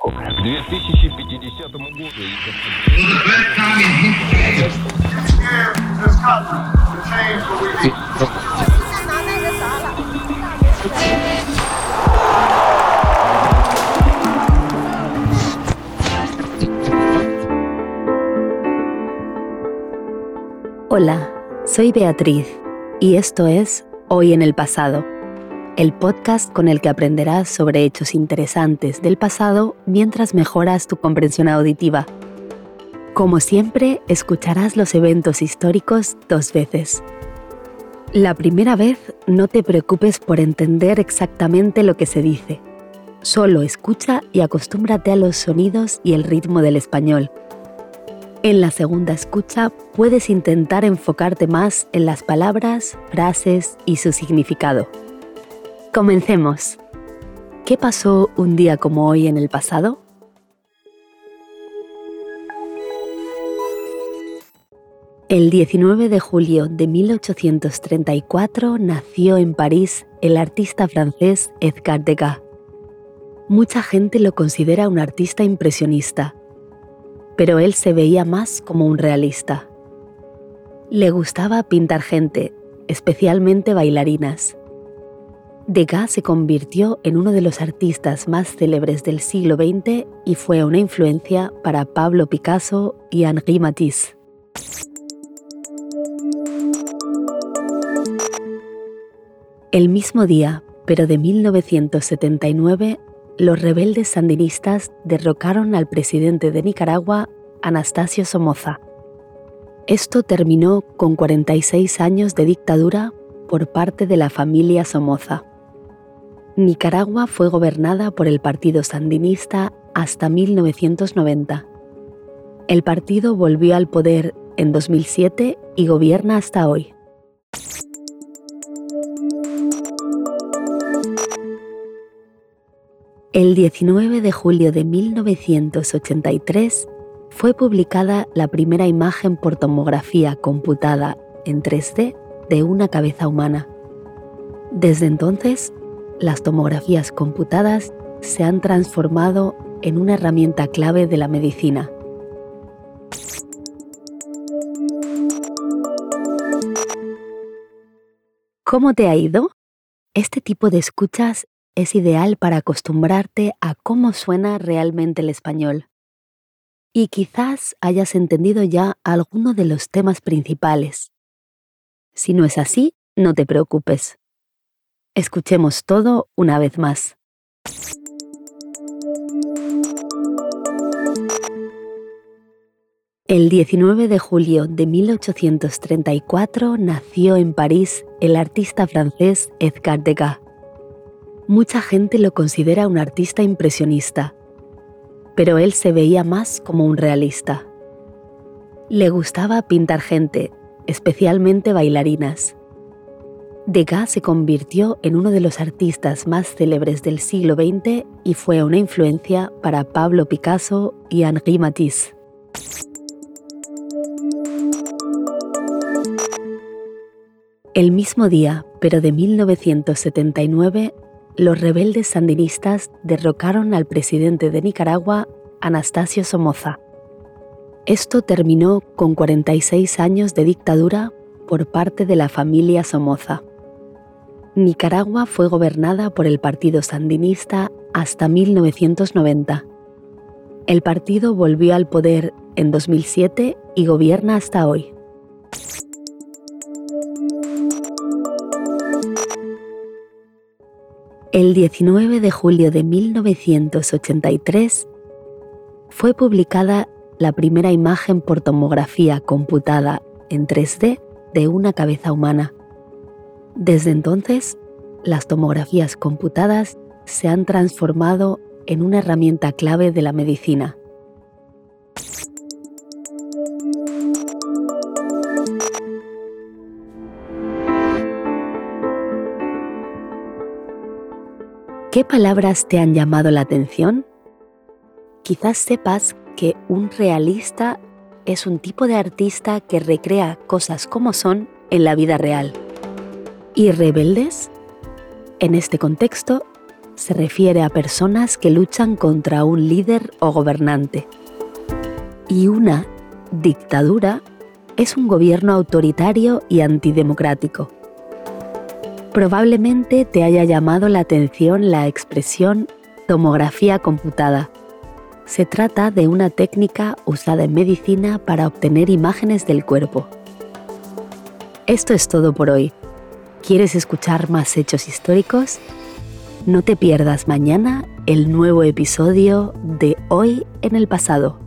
К 2050 году. Hola, soy Beatriz y esto es Hoy en el Pasado, el podcast con el que aprenderás sobre hechos interesantes del pasado mientras mejoras tu comprensión auditiva. Como siempre, escucharás los eventos históricos dos veces. La primera vez no te preocupes por entender exactamente lo que se dice. Solo escucha y acostúmbrate a los sonidos y el ritmo del español en la segunda escucha puedes intentar enfocarte más en las palabras, frases y su significado. Comencemos. ¿Qué pasó un día como hoy en el pasado? El 19 de julio de 1834 nació en París el artista francés Edgar Degas. Mucha gente lo considera un artista impresionista pero él se veía más como un realista. Le gustaba pintar gente, especialmente bailarinas. Degas se convirtió en uno de los artistas más célebres del siglo XX y fue una influencia para Pablo Picasso y Henri Matisse. El mismo día, pero de 1979, los rebeldes sandinistas derrocaron al presidente de Nicaragua, Anastasio Somoza. Esto terminó con 46 años de dictadura por parte de la familia Somoza. Nicaragua fue gobernada por el Partido Sandinista hasta 1990. El partido volvió al poder en 2007 y gobierna hasta hoy. El 19 de julio de 1983 fue publicada la primera imagen por tomografía computada en 3D de una cabeza humana. Desde entonces, las tomografías computadas se han transformado en una herramienta clave de la medicina. ¿Cómo te ha ido? Este tipo de escuchas es ideal para acostumbrarte a cómo suena realmente el español. Y quizás hayas entendido ya alguno de los temas principales. Si no es así, no te preocupes. Escuchemos todo una vez más. El 19 de julio de 1834 nació en París el artista francés Edgar Degas Mucha gente lo considera un artista impresionista, pero él se veía más como un realista. Le gustaba pintar gente, especialmente bailarinas. Degas se convirtió en uno de los artistas más célebres del siglo XX y fue una influencia para Pablo Picasso y Henri Matisse. El mismo día, pero de 1979, los rebeldes sandinistas derrocaron al presidente de Nicaragua, Anastasio Somoza. Esto terminó con 46 años de dictadura por parte de la familia Somoza. Nicaragua fue gobernada por el Partido Sandinista hasta 1990. El partido volvió al poder en 2007 y gobierna hasta hoy. El 19 de julio de 1983 fue publicada la primera imagen por tomografía computada en 3D de una cabeza humana. Desde entonces, las tomografías computadas se han transformado en una herramienta clave de la medicina. ¿Qué palabras te han llamado la atención? Quizás sepas que un realista es un tipo de artista que recrea cosas como son en la vida real. ¿Y rebeldes? En este contexto, se refiere a personas que luchan contra un líder o gobernante. Y una dictadura es un gobierno autoritario y antidemocrático. Probablemente te haya llamado la atención la expresión tomografía computada. Se trata de una técnica usada en medicina para obtener imágenes del cuerpo. Esto es todo por hoy. ¿Quieres escuchar más hechos históricos? No te pierdas mañana el nuevo episodio de Hoy en el pasado